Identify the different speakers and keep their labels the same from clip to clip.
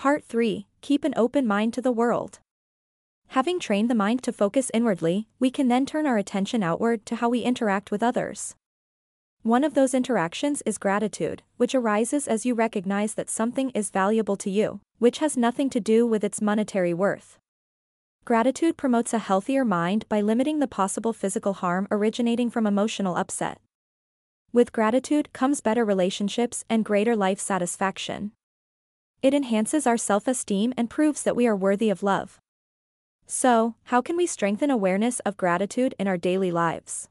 Speaker 1: Part 3 Keep an open mind to the world. Having trained the mind to focus inwardly, we can then turn our attention outward to how we interact with others. One of those interactions is gratitude, which arises as you recognize that something is valuable to you, which has nothing to do with its monetary worth. Gratitude promotes a healthier mind by limiting the possible physical harm originating from emotional upset. With gratitude comes better relationships and greater life satisfaction. It enhances our self esteem and proves that we are worthy of love. So, how can we strengthen awareness of gratitude in our daily lives?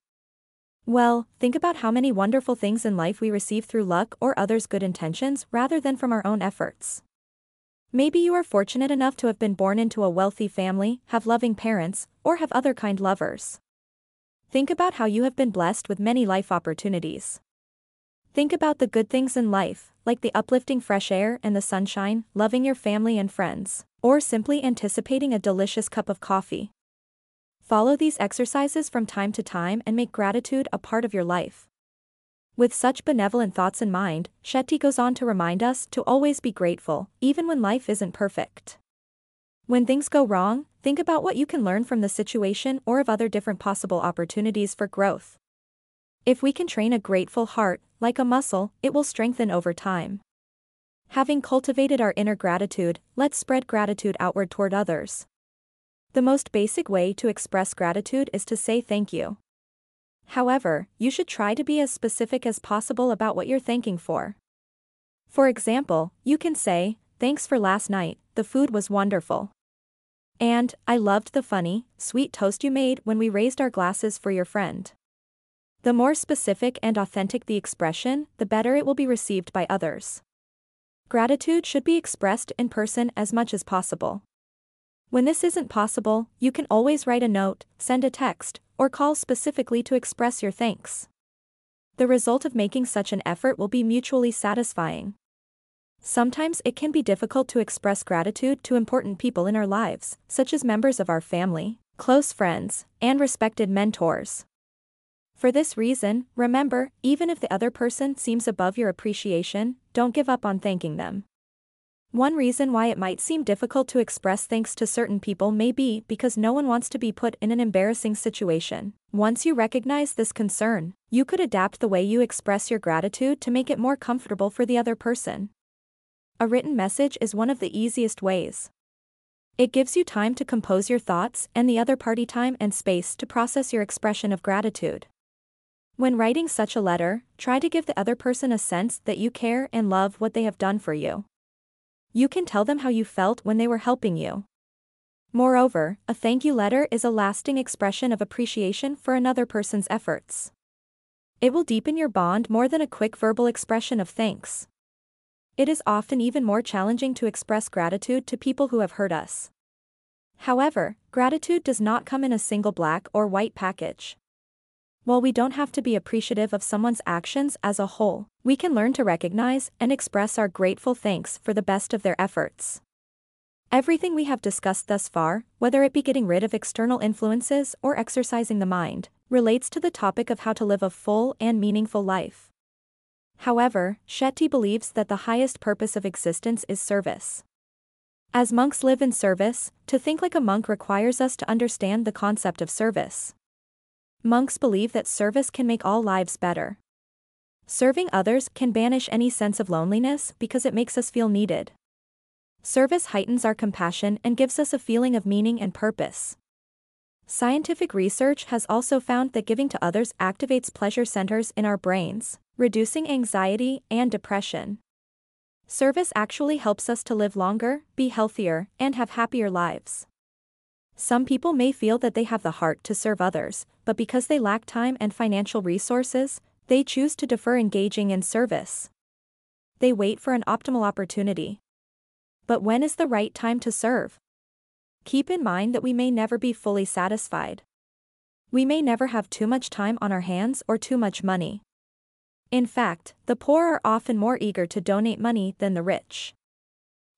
Speaker 1: Well, think about how many wonderful things in life we receive through luck or others' good intentions rather than from our own efforts. Maybe you are fortunate enough to have been born into a wealthy family, have loving parents, or have other kind lovers. Think about how you have been blessed with many life opportunities. Think about the good things in life, like the uplifting fresh air and the sunshine, loving your family and friends, or simply anticipating a delicious cup of coffee. Follow these exercises from time to time and make gratitude a part of your life. With such benevolent thoughts in mind, Shetty goes on to remind us to always be grateful, even when life isn't perfect. When things go wrong, think about what you can learn from the situation or of other different possible opportunities for growth. If we can train a grateful heart, like a muscle, it will strengthen over time. Having cultivated our inner gratitude, let's spread gratitude outward toward others. The most basic way to express gratitude is to say thank you. However, you should try to be as specific as possible about what you're thanking for. For example, you can say, Thanks for last night, the food was wonderful. And, I loved the funny, sweet toast you made when we raised our glasses for your friend. The more specific and authentic the expression, the better it will be received by others. Gratitude should be expressed in person as much as possible. When this isn't possible, you can always write a note, send a text, or call specifically to express your thanks. The result of making such an effort will be mutually satisfying. Sometimes it can be difficult to express gratitude to important people in our lives, such as members of our family, close friends, and respected mentors. For this reason, remember, even if the other person seems above your appreciation, don't give up on thanking them. One reason why it might seem difficult to express thanks to certain people may be because no one wants to be put in an embarrassing situation. Once you recognize this concern, you could adapt the way you express your gratitude to make it more comfortable for the other person. A written message is one of the easiest ways. It gives you time to compose your thoughts and the other party time and space to process your expression of gratitude. When writing such a letter, try to give the other person a sense that you care and love what they have done for you. You can tell them how you felt when they were helping you. Moreover, a thank you letter is a lasting expression of appreciation for another person's efforts. It will deepen your bond more than a quick verbal expression of thanks. It is often even more challenging to express gratitude to people who have hurt us. However, gratitude does not come in a single black or white package. While we don't have to be appreciative of someone's actions as a whole, we can learn to recognize and express our grateful thanks for the best of their efforts. Everything we have discussed thus far, whether it be getting rid of external influences or exercising the mind, relates to the topic of how to live a full and meaningful life. However, Shetty believes that the highest purpose of existence is service. As monks live in service, to think like a monk requires us to understand the concept of service. Monks believe that service can make all lives better. Serving others can banish any sense of loneliness because it makes us feel needed. Service heightens our compassion and gives us a feeling of meaning and purpose. Scientific research has also found that giving to others activates pleasure centers in our brains, reducing anxiety and depression. Service actually helps us to live longer, be healthier, and have happier lives. Some people may feel that they have the heart to serve others, but because they lack time and financial resources, they choose to defer engaging in service. They wait for an optimal opportunity. But when is the right time to serve? Keep in mind that we may never be fully satisfied. We may never have too much time on our hands or too much money. In fact, the poor are often more eager to donate money than the rich.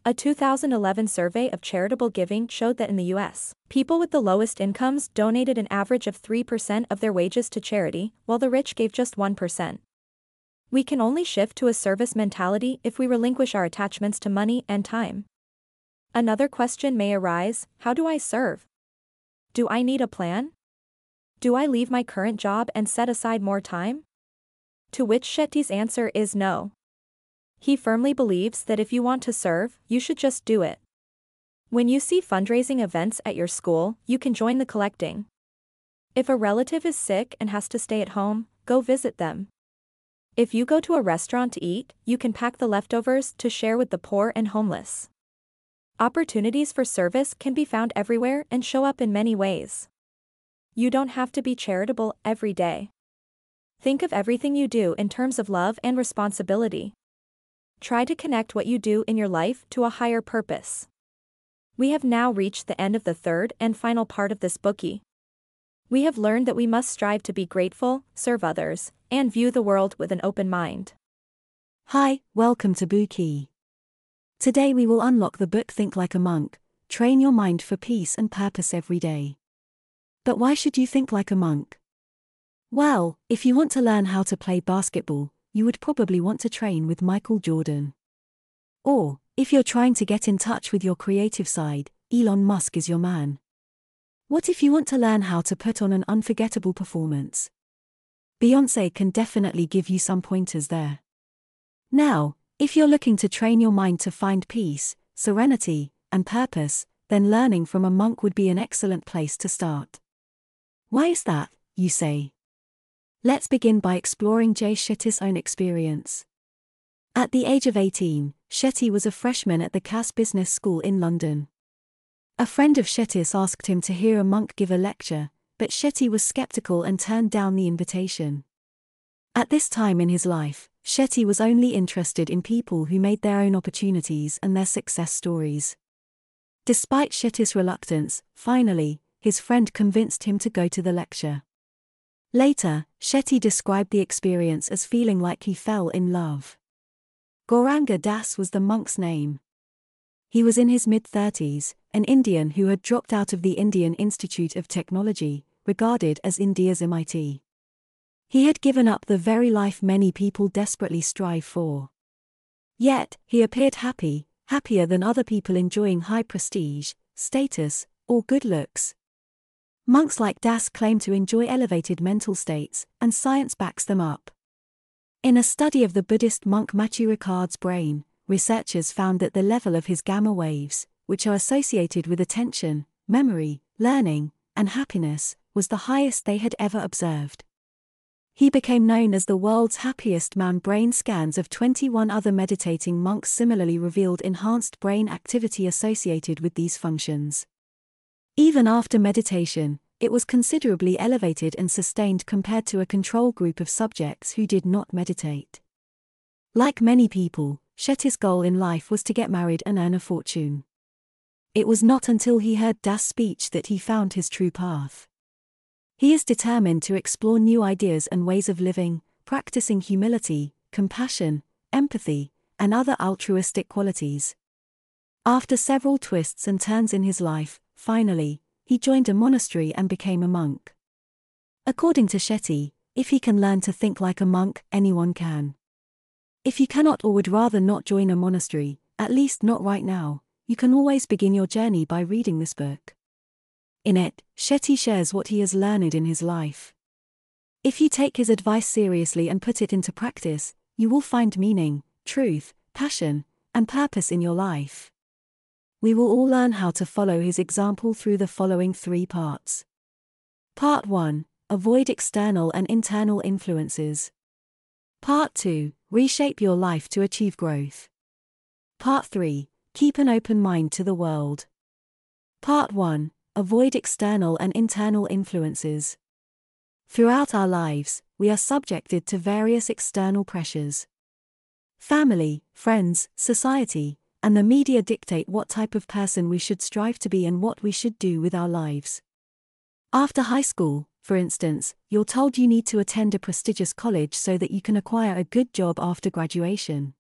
Speaker 1: A 2011 survey of charitable giving showed that in the U.S., people with the lowest incomes donated an average of 3% of their wages to charity, while the rich gave just 1%. We can only shift to a service mentality if we relinquish our attachments to money and time. Another question may arise how do I serve? Do I need a plan? Do I leave my current job and set aside more time? To which Shetty's answer is no. He firmly believes that if you want to serve, you should just do it. When you see fundraising events at your school, you can join the collecting. If a relative is sick and has to stay at home, go visit them. If you go to a restaurant to eat, you can pack the leftovers to share with the poor and homeless. Opportunities for service can be found everywhere and show up in many ways. You don't have to be charitable every day. Think of everything you do in terms of love and responsibility. Try to connect what you do in your life to a higher purpose. We have now reached the end of the third and final part of this Bookey. We have learned that we must strive to be grateful, serve others, and view the world with an open mind.
Speaker 2: Hi, welcome to Bookey. Today we will unlock the book Think Like a Monk, train your mind for peace and purpose every day. But why should you think like a monk? Well, if you want to learn how to play basketball, you would probably want to train with Michael Jordan. Or, if you're trying to get in touch with your creative side, Elon Musk is your man. What if you want to learn how to put on an unforgettable performance? Beyonce can definitely give you some pointers there. Now, if you're looking to train your mind to find peace, serenity, and purpose, then learning from a monk would be an excellent place to start. Why is that, you say? Let's begin by exploring Jay Shetty's own experience. At the age of 18, Shetty was a freshman at the Cass Business School in London. A friend of Shetty's asked him to hear a monk give a lecture, but Shetty was skeptical and turned down the invitation. At this time in his life, Shetty was only interested in people who made their own opportunities and their success stories. Despite Shetty's reluctance, finally, his friend convinced him to go to the lecture. Later, Shetty described the experience as feeling like he fell in love. Gauranga Das was the monk's name. He was in his mid 30s, an Indian who had dropped out of the Indian Institute of Technology, regarded as India's MIT. He had given up the very life many people desperately strive for. Yet, he appeared happy, happier than other people enjoying high prestige, status, or good looks. Monks like Das claim to enjoy elevated mental states, and science backs them up. In a study of the Buddhist monk Matthieu Ricard's brain, researchers found that the level of his gamma waves, which are associated with attention, memory, learning, and happiness, was the highest they had ever observed. He became known as the world's happiest man. Brain scans of 21 other meditating monks similarly revealed enhanced brain activity associated with these functions. Even after meditation, it was considerably elevated and sustained compared to a control group of subjects who did not meditate. Like many people, Shetty's goal in life was to get married and earn a fortune. It was not until he heard Das' speech that he found his true path. He is determined to explore new ideas and ways of living, practicing humility, compassion, empathy, and other altruistic qualities. After several twists and turns in his life, Finally, he joined a monastery and became a monk. According to Shetty, if he can learn to think like a monk, anyone can. If you cannot or would rather not join a monastery, at least not right now, you can always begin your journey by reading this book. In it, Shetty shares what he has learned in his life. If you take his advice seriously and put it into practice, you will find meaning, truth, passion, and purpose in your life we will all learn how to follow his example through the following three parts. Part 1 Avoid external and internal influences. Part 2 Reshape your life to achieve growth. Part 3 Keep an open mind to the world. Part 1 Avoid external and internal influences. Throughout our lives, we are subjected to various external pressures. Family, friends, society, and the media dictate what type of person we should strive to be and what we should do with our lives. After high school, for instance, you're told you need to attend a prestigious college so that you can acquire a good job after graduation.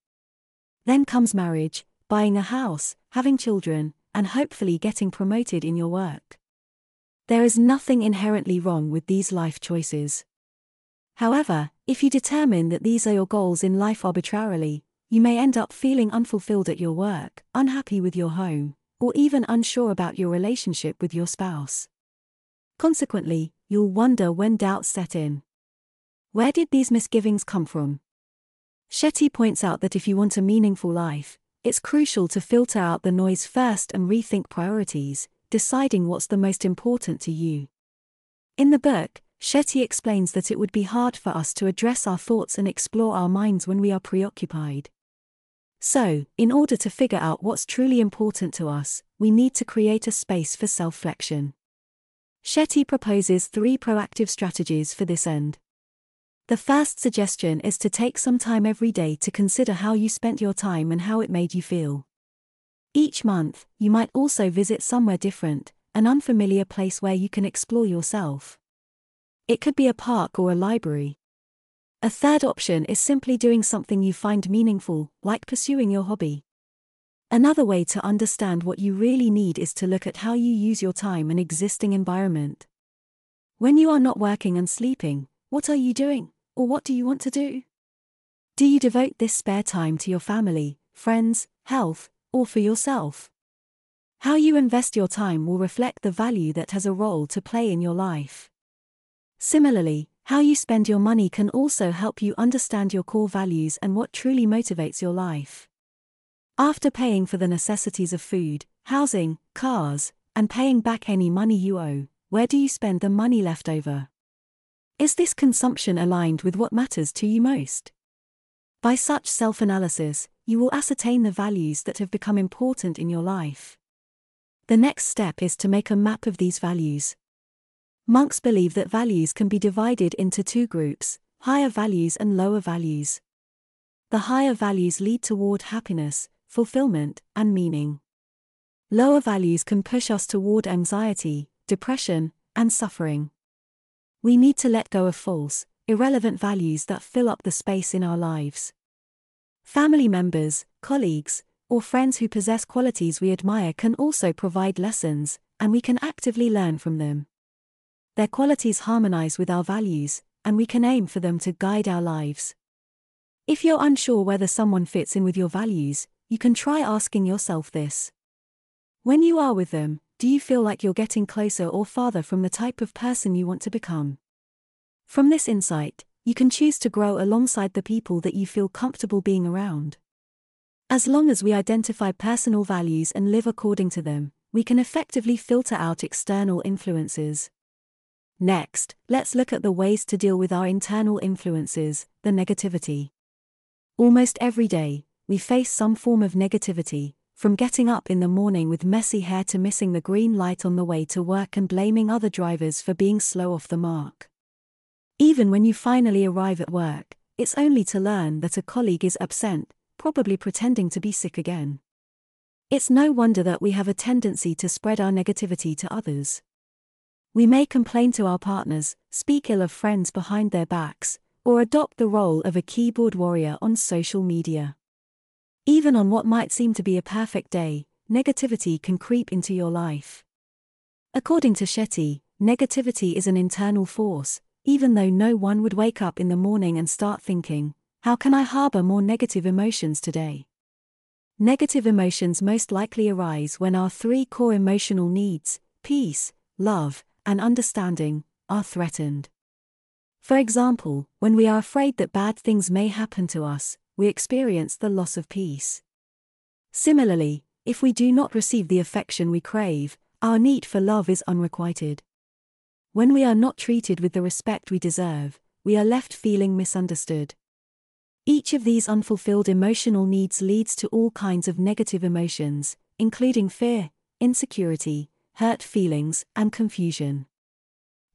Speaker 2: Then comes marriage, buying a house, having children, and hopefully getting promoted in your work. There is nothing inherently wrong with these life choices. However, if you determine that these are your goals in life arbitrarily, you may end up feeling unfulfilled at your work, unhappy with your home, or even unsure about your relationship with your spouse. Consequently, you'll wonder when doubts set in. Where did these misgivings come from? Shetty points out that if you want a meaningful life, it's crucial to filter out the noise first and rethink priorities, deciding what's the most important to you. In the book, Shetty explains that it would be hard for us to address our thoughts and explore our minds when we are preoccupied. So, in order to figure out what's truly important to us, we need to create a space for self flexion. Shetty proposes three proactive strategies for this end. The first suggestion is to take some time every day to consider how you spent your time and how it made you feel. Each month, you might also visit somewhere different, an unfamiliar place where you can explore yourself. It could be a park or a library. A third option is simply doing something you find meaningful, like pursuing your hobby. Another way to understand what you really need is to look at how you use your time and existing environment. When you are not working and sleeping, what are you doing, or what do you want to do? Do you devote this spare time to your family, friends, health, or for yourself? How you invest your time will reflect the value that has a role to play in your life. Similarly, how you spend your money can also help you understand your core values and what truly motivates your life. After paying for the necessities of food, housing, cars, and paying back any money you owe, where do you spend the money left over? Is this consumption aligned with what matters to you most? By such self analysis, you will ascertain the values that have become important in your life. The next step is to make a map of these values. Monks believe that values can be divided into two groups higher values and lower values. The higher values lead toward happiness, fulfillment, and meaning. Lower values can push us toward anxiety, depression, and suffering. We need to let go of false, irrelevant values that fill up the space in our lives. Family members, colleagues, or friends who possess qualities we admire can also provide lessons, and we can actively learn from them. Their qualities harmonize with our values, and we can aim for them to guide our lives. If you're unsure whether someone fits in with your values, you can try asking yourself this. When you are with them, do you feel like you're getting closer or farther from the type of person you want to become? From this insight, you can choose to grow alongside the people that you feel comfortable being around. As long as we identify personal values and live according to them, we can effectively filter out external influences. Next, let's look at the ways to deal with our internal influences, the negativity. Almost every day, we face some form of negativity, from getting up in the morning with messy hair to missing the green light on the way to work and blaming other drivers for being slow off the mark. Even when you finally arrive at work, it's only to learn that a colleague is absent, probably pretending to be sick again. It's no wonder that we have a tendency to spread our negativity to others. We may complain to our partners, speak ill of friends behind their backs, or adopt the role of a keyboard warrior on social media. Even on what might seem to be a perfect day, negativity can creep into your life. According to Shetty, negativity is an internal force, even though no one would wake up in the morning and start thinking, How can I harbor more negative emotions today? Negative emotions most likely arise when our three core emotional needs peace, love, and understanding are threatened. For example, when we are afraid that bad things may happen to us, we experience the loss of peace. Similarly, if we do not receive the affection we crave, our need for love is unrequited. When we are not treated with the respect we deserve, we are left feeling misunderstood. Each of these unfulfilled emotional needs leads to all kinds of negative emotions, including fear, insecurity, hurt feelings, and confusion.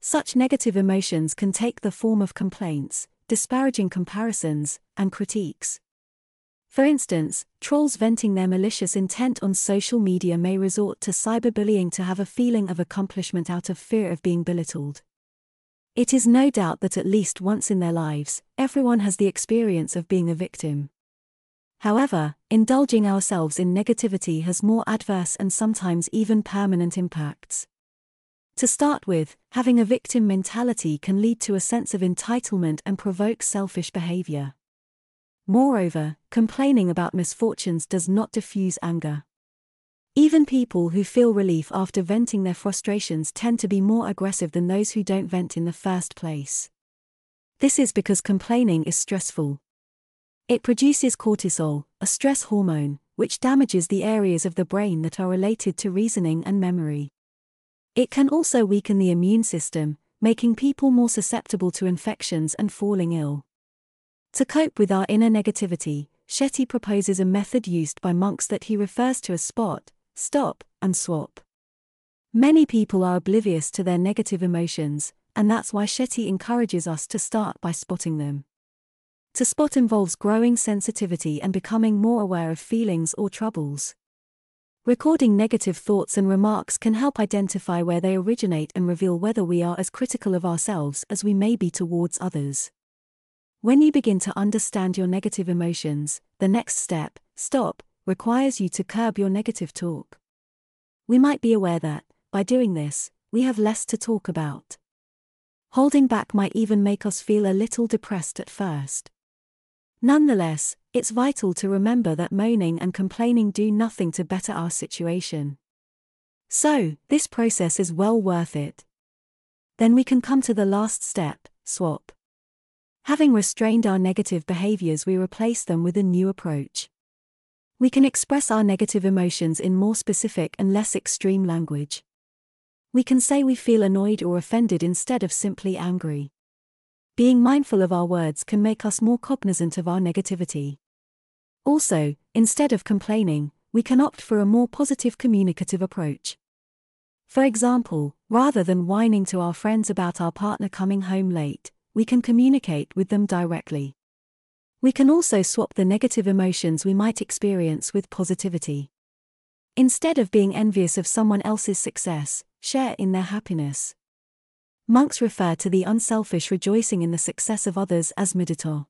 Speaker 2: Such negative emotions can take the form of complaints, disparaging comparisons, and critiques. For instance, trolls venting their malicious intent on social media may resort to cyberbullying to have a feeling of accomplishment out of fear of being belittled. It is no doubt that at least once in their lives, everyone has the experience of being a victim. However, indulging ourselves in negativity has more adverse and sometimes even permanent impacts. To start with, having a victim mentality can lead to a sense of entitlement and provoke selfish behavior. Moreover, complaining about misfortunes does not diffuse anger. Even people who feel relief after venting their frustrations tend to be more aggressive than those who don't vent in the first place. This is because complaining is stressful. It produces cortisol, a stress hormone, which damages the areas of the brain that are related to reasoning and memory. It can also weaken the immune system, making people more susceptible to infections and falling ill. To cope with our inner negativity, Shetty proposes a method used by monks that he refers to as spot, stop, and swap. Many people are oblivious to their negative emotions, and that's why Shetty encourages us to start by spotting them. To spot involves growing sensitivity and becoming more aware of feelings or troubles. Recording negative thoughts and remarks can help identify where they originate and reveal whether we are as critical of ourselves as we may be towards others. When you begin to understand your negative emotions, the next step, stop, requires you to curb your negative talk. We might be aware that, by doing this, we have less to talk about. Holding back might even make us feel a little depressed at first. Nonetheless, it's vital to remember that moaning and complaining do nothing to better our situation. So, this process is well worth it. Then we can come to the last step swap. Having restrained our negative behaviors, we replace them with a new approach. We can express our negative emotions in more specific and less extreme language. We can say we feel annoyed or offended instead of simply angry. Being mindful of our words can make us more cognizant of our negativity. Also, instead of complaining, we can opt for a more positive communicative approach. For example, rather than whining to our friends about our partner coming home late, we can communicate with them directly. We can also swap the negative emotions we might experience with positivity. Instead of being envious of someone else's success, share in their happiness. Monks refer to the unselfish rejoicing in the success of others as mudita.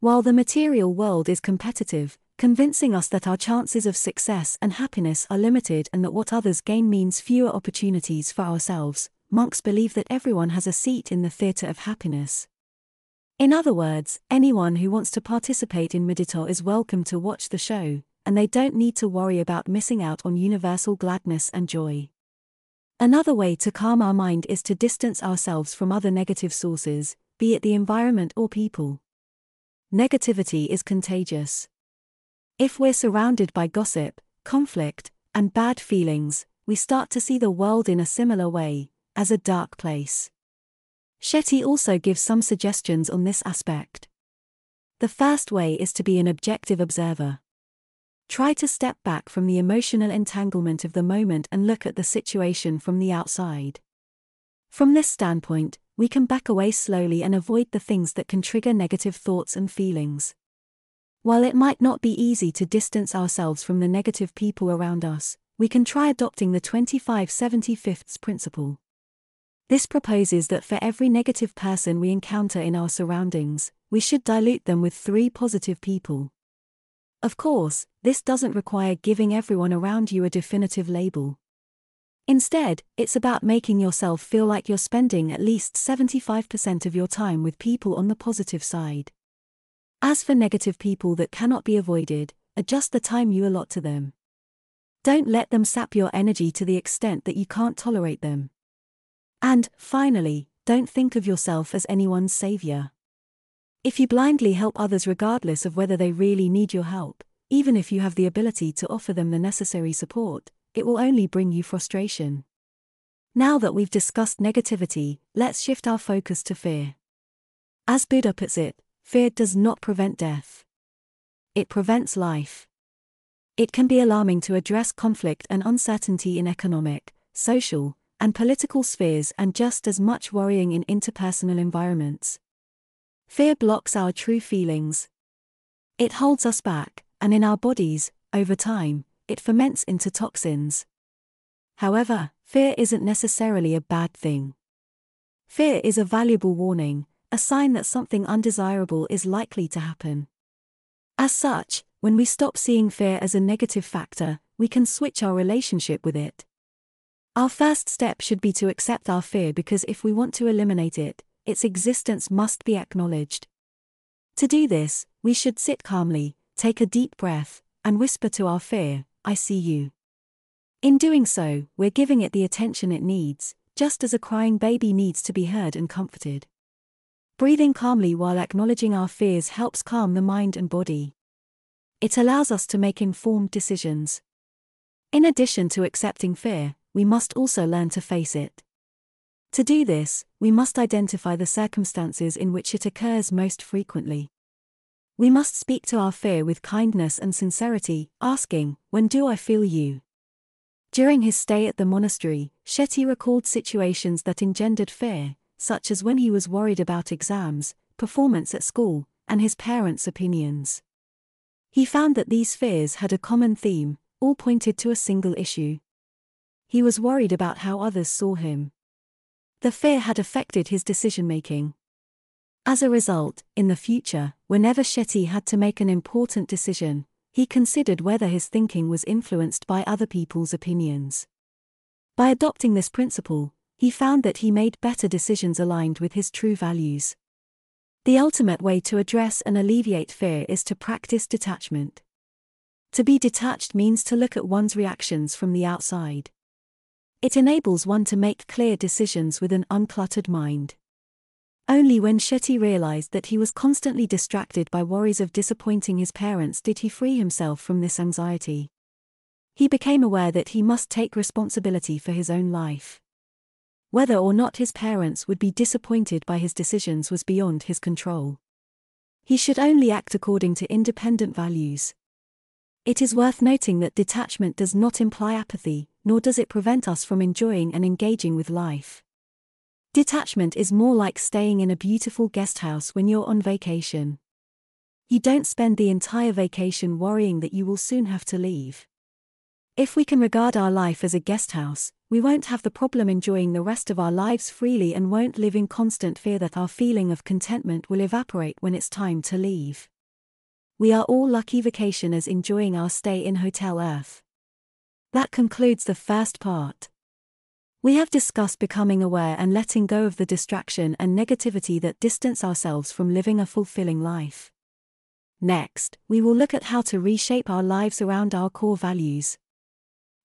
Speaker 2: While the material world is competitive, convincing us that our chances of success and happiness are limited and that what others gain means fewer opportunities for ourselves, monks believe that everyone has a seat in the theatre of happiness. In other words, anyone who wants to participate in mudita is welcome to watch the show, and they don't need to worry about missing out on universal gladness and joy. Another way to calm our mind is to distance ourselves from other negative sources, be it the environment or people. Negativity is contagious. If we're surrounded by gossip, conflict, and bad feelings, we start to see the world in a similar way, as a dark place. Shetty also gives some suggestions on this aspect. The first way is to be an objective observer. Try to step back from the emotional entanglement of the moment and look at the situation from the outside. From this standpoint, we can back away slowly and avoid the things that can trigger negative thoughts and feelings. While it might not be easy to distance ourselves from the negative people around us, we can try adopting the 25 75ths principle. This proposes that for every negative person we encounter in our surroundings, we should dilute them with three positive people. Of course, this doesn't require giving everyone around you a definitive label. Instead, it's about making yourself feel like you're spending at least 75% of your time with people on the positive side. As for negative people that cannot be avoided, adjust the time you allot to them. Don't let them sap your energy to the extent that you can't tolerate them. And, finally, don't think of yourself as anyone's savior. If you blindly help others regardless of whether they really need your help, even if you have the ability to offer them the necessary support, it will only bring you frustration. Now that we've discussed negativity, let's shift our focus to fear. As Buddha puts it, fear does not prevent death. It prevents life. It can be alarming to address conflict and uncertainty in economic, social, and political spheres and just as much worrying in interpersonal environments. Fear blocks our true feelings. It holds us back, and in our bodies, over time, it ferments into toxins. However, fear isn't necessarily a bad thing. Fear is a valuable warning, a sign that something undesirable is likely to happen. As such, when we stop seeing fear as a negative factor, we can switch our relationship with it. Our first step should be to accept our fear because if we want to eliminate it, its existence must be acknowledged. To do this, we should sit calmly, take a deep breath, and whisper to our fear, I see you. In doing so, we're giving it the attention it needs, just as a crying baby needs to be heard and comforted. Breathing calmly while acknowledging our fears helps calm the mind and body. It allows us to make informed decisions. In addition to accepting fear, we must also learn to face it. To do this, we must identify the circumstances in which it occurs most frequently. We must speak to our fear with kindness and sincerity, asking, When do I feel you? During his stay at the monastery, Shetty recalled situations that engendered fear, such as when he was worried about exams, performance at school, and his parents' opinions. He found that these fears had a common theme, all pointed to a single issue. He was worried about how others saw him. The fear had affected his decision making. As a result, in the future, whenever Shetty had to make an important decision, he considered whether his thinking was influenced by other people's opinions. By adopting this principle, he found that he made better decisions aligned with his true values. The ultimate way to address and alleviate fear is to practice detachment. To be detached means to look at one's reactions from the outside. It enables one to make clear decisions with an uncluttered mind. Only when Shetty realized that he was constantly distracted by worries of disappointing his parents did he free himself from this anxiety. He became aware that he must take responsibility for his own life. Whether or not his parents would be disappointed by his decisions was beyond his control. He should only act according to independent values. It is worth noting that detachment does not imply apathy, nor does it prevent us from enjoying and engaging with life. Detachment is more like staying in a beautiful guest house when you're on vacation. You don't spend the entire vacation worrying that you will soon have to leave. If we can regard our life as a guest house, we won't have the problem enjoying the rest of our lives freely and won't live in constant fear that our feeling of contentment will evaporate when it's time to leave. We are all lucky vacationers enjoying our stay in Hotel Earth. That concludes the first part. We have discussed becoming aware and letting go of the distraction and negativity that distance ourselves from living a fulfilling life. Next, we will look at how to reshape our lives around our core values.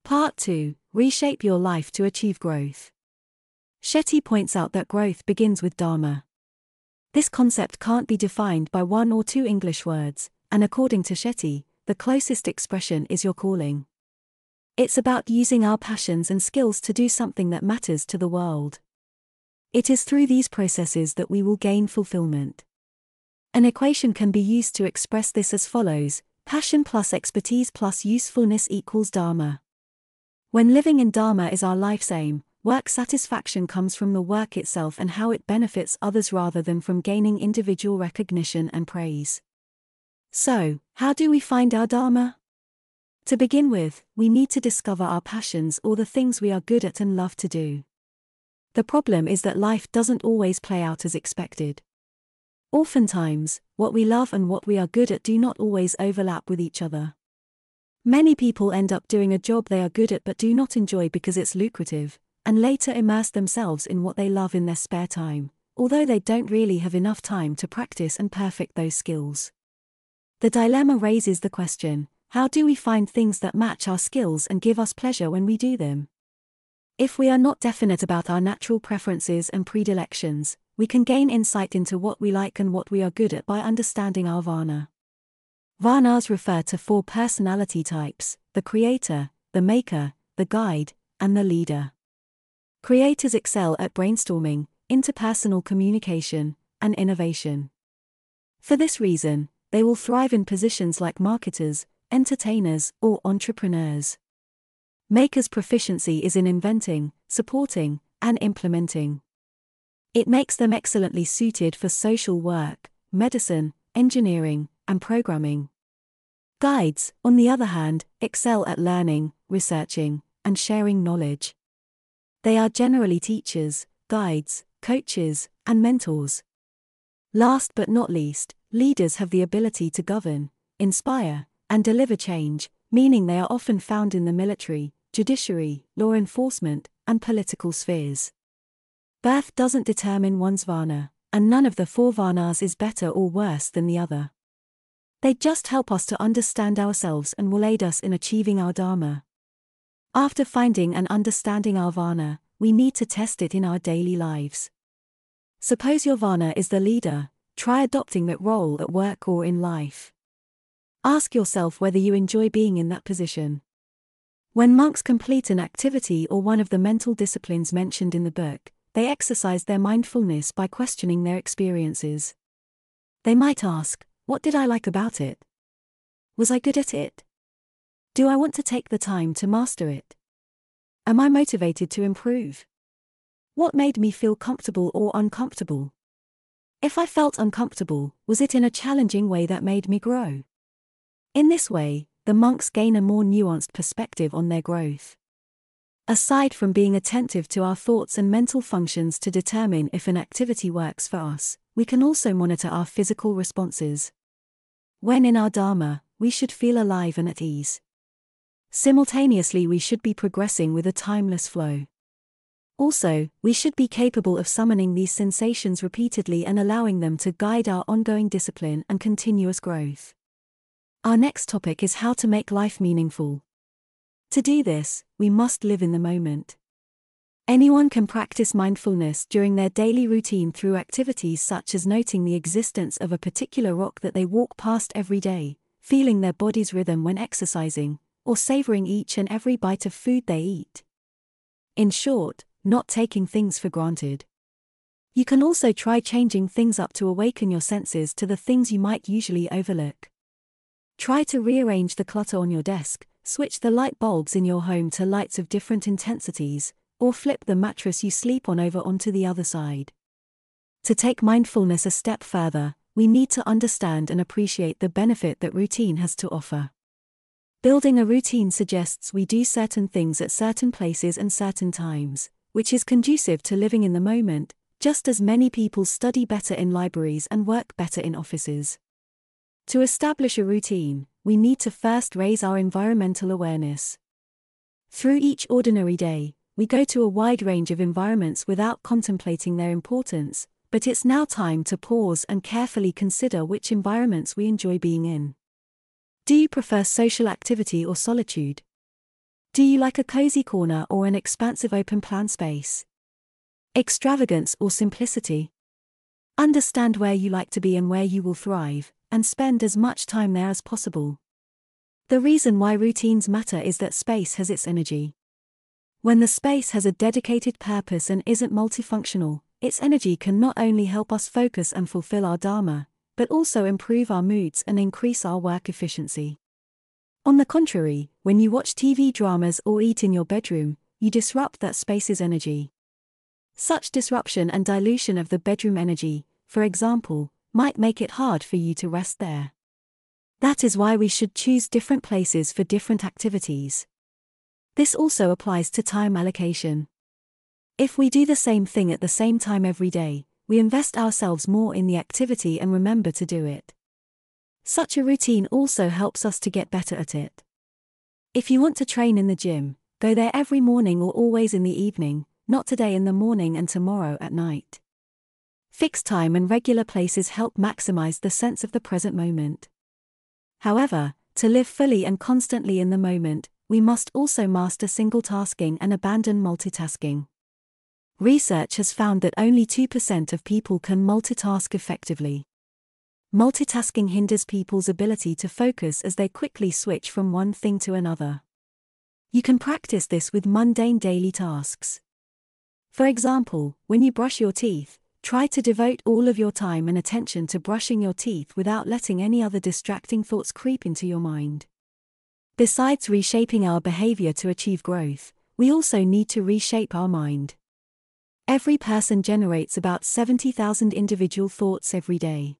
Speaker 2: Part 2 Reshape your life to achieve growth. Shetty points out that growth begins with Dharma. This concept can't be defined by one or two English words, and according to Shetty, the closest expression is your calling. It's about using our passions and skills to do something that matters to the world. It is through these processes that we will gain fulfillment. An equation can be used to express this as follows passion plus expertise plus usefulness equals Dharma. When living in Dharma is our life's aim, work satisfaction comes from the work itself and how it benefits others rather than from gaining individual recognition and praise. So, how do we find our Dharma? To begin with, we need to discover our passions or the things we are good at and love to do. The problem is that life doesn't always play out as expected. Oftentimes, what we love and what we are good at do not always overlap with each other. Many people end up doing a job they are good at but do not enjoy because it's lucrative, and later immerse themselves in what they love in their spare time, although they don't really have enough time to practice and perfect those skills. The dilemma raises the question how do we find things that match our skills and give us pleasure when we do them? If we are not definite about our natural preferences and predilections, we can gain insight into what we like and what we are good at by understanding our Varna. Varnas refer to four personality types the creator, the maker, the guide, and the leader. Creators excel at brainstorming, interpersonal communication, and innovation. For this reason, they will thrive in positions like marketers, entertainers, or entrepreneurs. Makers' proficiency is in inventing, supporting, and implementing. It makes them excellently suited for social work, medicine, engineering, and programming. Guides, on the other hand, excel at learning, researching, and sharing knowledge. They are generally teachers, guides, coaches, and mentors. Last but not least, leaders have the ability to govern, inspire, and deliver change, meaning they are often found in the military, judiciary, law enforcement, and political spheres. Birth doesn't determine one's Varna, and none of the four Varnas is better or worse than the other. They just help us to understand ourselves and will aid us in achieving our Dharma. After finding and understanding our Varna, we need to test it in our daily lives. Suppose your Varna is the leader, try adopting that role at work or in life. Ask yourself whether you enjoy being in that position. When monks complete an activity or one of the mental disciplines mentioned in the book, they exercise their mindfulness by questioning their experiences. They might ask, What did I like about it? Was I good at it? Do I want to take the time to master it? Am I motivated to improve? What made me feel comfortable or uncomfortable? If I felt uncomfortable, was it in a challenging way that made me grow? In this way, the monks gain a more nuanced perspective on their growth. Aside from being attentive to our thoughts and mental functions to determine if an activity works for us, we can also monitor our physical responses. When in our Dharma, we should feel alive and at ease. Simultaneously, we should be progressing with a timeless flow. Also, we should be capable of summoning these sensations repeatedly and allowing them to guide our ongoing discipline and continuous growth. Our next topic is how to make life meaningful. To do this, we must live in the moment. Anyone can practice mindfulness during their daily routine through activities such as noting the existence of a particular rock that they walk past every day, feeling their body's rhythm when exercising, or savoring each and every bite of food they eat. In short, not taking things for granted. You can also try changing things up to awaken your senses to the things you might usually overlook. Try to rearrange the clutter on your desk, switch the light bulbs in your home to lights of different intensities, or flip the mattress you sleep on over onto the other side. To take mindfulness a step further, we need to understand and appreciate the benefit that routine has to offer. Building a routine suggests we do certain things at certain places and certain times, which is conducive to living in the moment, just as many people study better in libraries and work better in offices. To establish a routine, we need to first raise our environmental awareness. Through each ordinary day, we go to a wide range of environments without contemplating their importance, but it's now time to pause and carefully consider which environments we enjoy being in. Do you prefer social activity or solitude? Do you like a cozy corner or an expansive open plan space? Extravagance or simplicity? Understand where you like to be and where you will thrive, and spend as much time there as possible. The reason why routines matter is that space has its energy. When the space has a dedicated purpose and isn't multifunctional, its energy can not only help us focus and fulfill our Dharma, but also improve our moods and increase our work efficiency. On the contrary, when you watch TV dramas or eat in your bedroom, you disrupt that space's energy. Such disruption and dilution of the bedroom energy, for example, might make it hard for you to rest there. That is why we should choose different places for different activities. This also applies to time allocation. If we do the same thing at the same time every day, we invest ourselves more in the activity and remember to do it. Such a routine also helps us to get better at it. If you want to train in the gym, go there every morning or always in the evening, not today in the morning and tomorrow at night. Fixed time and regular places help maximize the sense of the present moment. However, to live fully and constantly in the moment, we must also master single tasking and abandon multitasking. Research has found that only 2% of people can multitask effectively. Multitasking hinders people's ability to focus as they quickly switch from one thing to another. You can practice this with mundane daily tasks. For example, when you brush your teeth, Try to devote all of your time and attention to brushing your teeth without letting any other distracting thoughts creep into your mind. Besides reshaping our behavior to achieve growth, we also need to reshape our mind. Every person generates about 70,000 individual thoughts every day.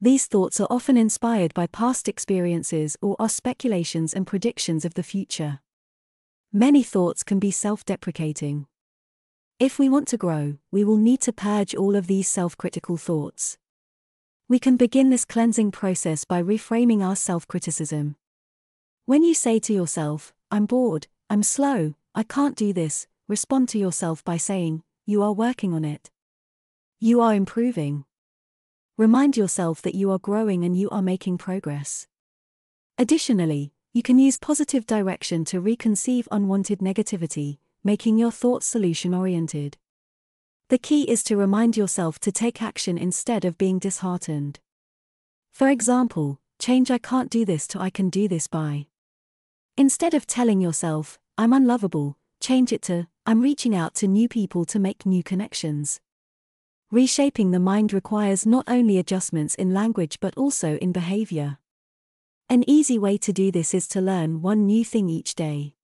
Speaker 2: These thoughts are often inspired by past experiences or are speculations and predictions of the future. Many thoughts can be self deprecating. If we want to grow, we will need to purge all of these self critical thoughts. We can begin this cleansing process by reframing our self criticism. When you say to yourself, I'm bored, I'm slow, I can't do this, respond to yourself by saying, You are working on it. You are improving. Remind yourself that you are growing and you are making progress. Additionally, you can use positive direction to reconceive unwanted negativity, making your thoughts solution oriented. The key is to remind yourself to take action instead of being disheartened. For example, change I can't do this to I can do this by. Instead of telling yourself, I'm unlovable, change it to, I'm reaching out to new people to make new connections. Reshaping the mind requires not only adjustments in language but also in behavior. An easy way to do this is to learn one new thing each day.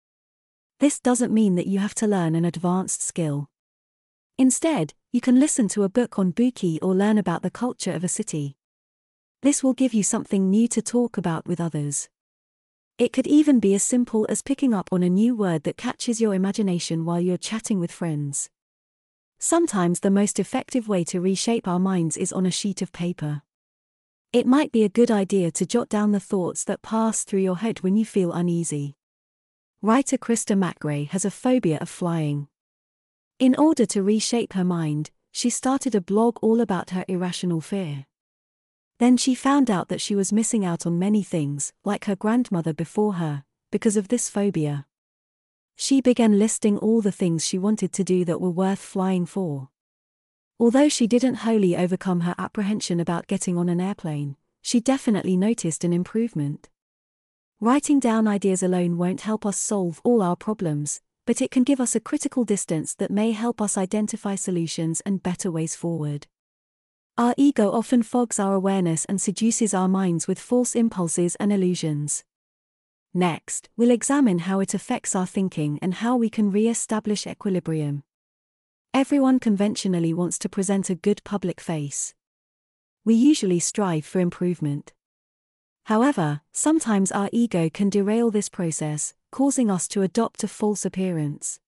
Speaker 2: This doesn't mean that you have to learn an advanced skill. Instead, you can listen to a book on Bookey or learn about the culture of a city. This will give you something new to talk about with others. It could even be as simple as picking up on a new word that catches your imagination while you're chatting with friends. Sometimes the most effective way to reshape our minds is on a sheet of paper. It might be a good idea to jot down the thoughts that pass through your head when you feel uneasy. Writer Krista McRae has a phobia of flying. In order to reshape her mind, she started a blog all about her irrational fear. Then she found out that she was missing out on many things, like her grandmother before her, because of this phobia. She began listing all the things she wanted to do that were worth flying for. Although she didn't wholly overcome her apprehension about getting on an airplane, she definitely noticed an improvement. Writing down ideas alone won't help us solve all our problems, but it can give us a critical distance that may help us identify solutions and better ways forward. Our ego often fogs our awareness and seduces our minds with false impulses and illusions. Next, we'll examine how it affects our thinking and how we can re establish equilibrium. Everyone conventionally wants to present a good public face. We usually strive for improvement. However, sometimes our ego can derail this process, causing us to adopt a false appearance.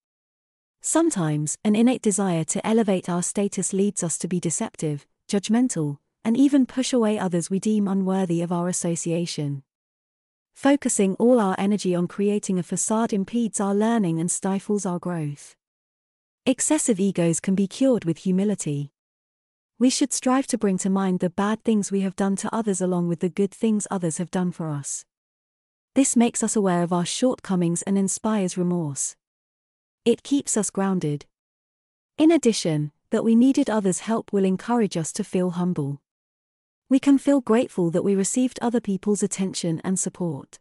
Speaker 2: Sometimes, an innate desire to elevate our status leads us to be deceptive, judgmental, and even push away others we deem unworthy of our association. Focusing all our energy on creating a facade impedes our learning and stifles our growth. Excessive egos can be cured with humility. We should strive to bring to mind the bad things we have done to others along with the good things others have done for us. This makes us aware of our shortcomings and inspires remorse. It keeps us grounded. In addition, that we needed others' help will encourage us to feel humble. We can feel grateful that we received other people's attention and support.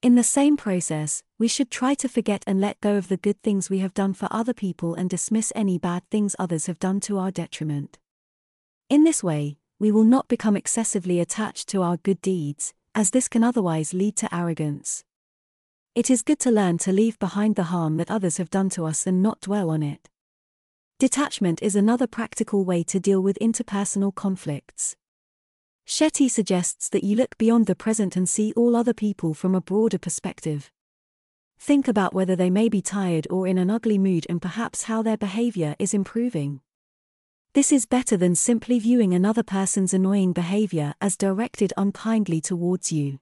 Speaker 2: In the same process, we should try to forget and let go of the good things we have done for other people and dismiss any bad things others have done to our detriment. In this way, we will not become excessively attached to our good deeds, as this can otherwise lead to arrogance. It is good to learn to leave behind the harm that others have done to us and not dwell on it. Detachment is another practical way to deal with interpersonal conflicts. Shetty suggests that you look beyond the present and see all other people from a broader perspective. Think about whether they may be tired or in an ugly mood and perhaps how their behavior is improving. This is better than simply viewing another person's annoying behavior as directed unkindly towards you.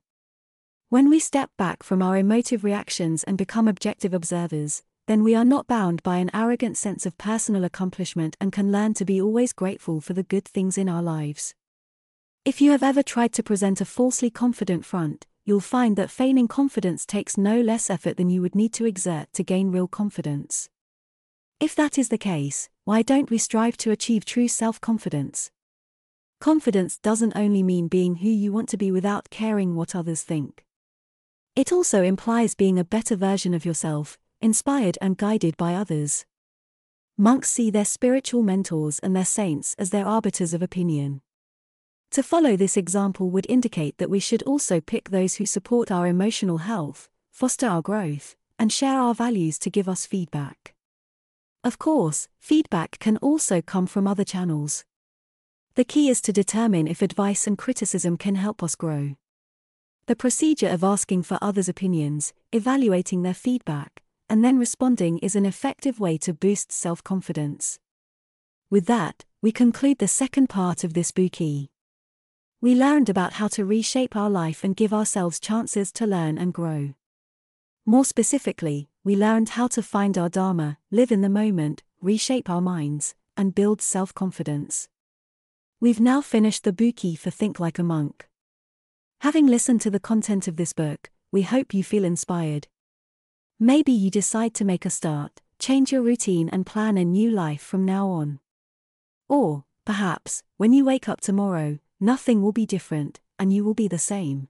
Speaker 2: When we step back from our emotive reactions and become objective observers, then we are not bound by an arrogant sense of personal accomplishment and can learn to be always grateful for the good things in our lives. If you have ever tried to present a falsely confident front, you'll find that feigning confidence takes no less effort than you would need to exert to gain real confidence. If that is the case, why don't we strive to achieve true self confidence? Confidence doesn't only mean being who you want to be without caring what others think. It also implies being a better version of yourself, inspired and guided by others. Monks see their spiritual mentors and their saints as their arbiters of opinion. To follow this example would indicate that we should also pick those who support our emotional health, foster our growth, and share our values to give us feedback. Of course, feedback can also come from other channels. The key is to determine if advice and criticism can help us grow. The procedure of asking for others' opinions, evaluating their feedback, and then responding is an effective way to boost self confidence. With that, we conclude the second part of this Bookey. We learned about how to reshape our life and give ourselves chances to learn and grow. More specifically, we learned how to find our Dharma, live in the moment, reshape our minds, and build self confidence. We've now finished the Bookey for Think Like a Monk. Having listened to the content of this book, we hope you feel inspired. Maybe you decide to make a start, change your routine, and plan a new life from now on. Or, perhaps, when you wake up tomorrow, nothing will be different, and you will be the same.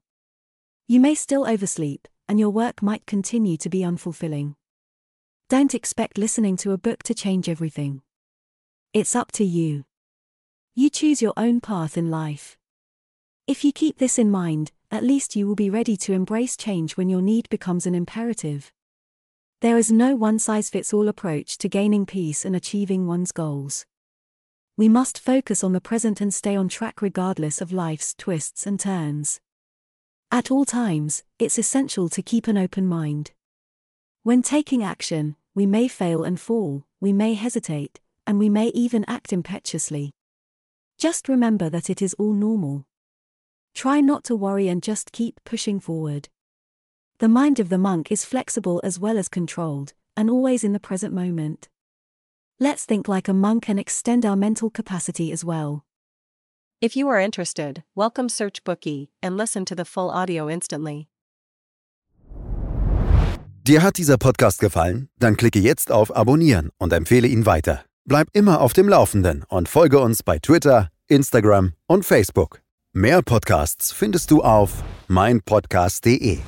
Speaker 2: You may still oversleep, and your work might continue to be unfulfilling. Don't expect listening to a book to change everything. It's up to you. You choose your own path in life. If you keep this in mind, at least you will be ready to embrace change when your need becomes an imperative. There is no one size fits all approach to gaining peace and achieving one's goals. We must focus on the present and stay on track regardless of life's twists and turns. At all times, it's essential to keep an open mind. When taking action, we may fail and fall, we may hesitate, and we may even act impetuously. Just remember that it is all normal. Try not to worry and just keep pushing forward. The mind of the monk is flexible as well as controlled, and always in the present moment. Let's think like a monk and extend our mental capacity as well.
Speaker 3: If you are interested, welcome Search Bookie and listen to the full audio instantly.
Speaker 4: Dir hat dieser Podcast gefallen? Dann klicke jetzt auf Abonnieren und empfehle ihn weiter. Bleib immer auf dem Laufenden und folge uns bei Twitter, Instagram und Facebook. Mehr Podcasts findest du auf meinpodcast.de.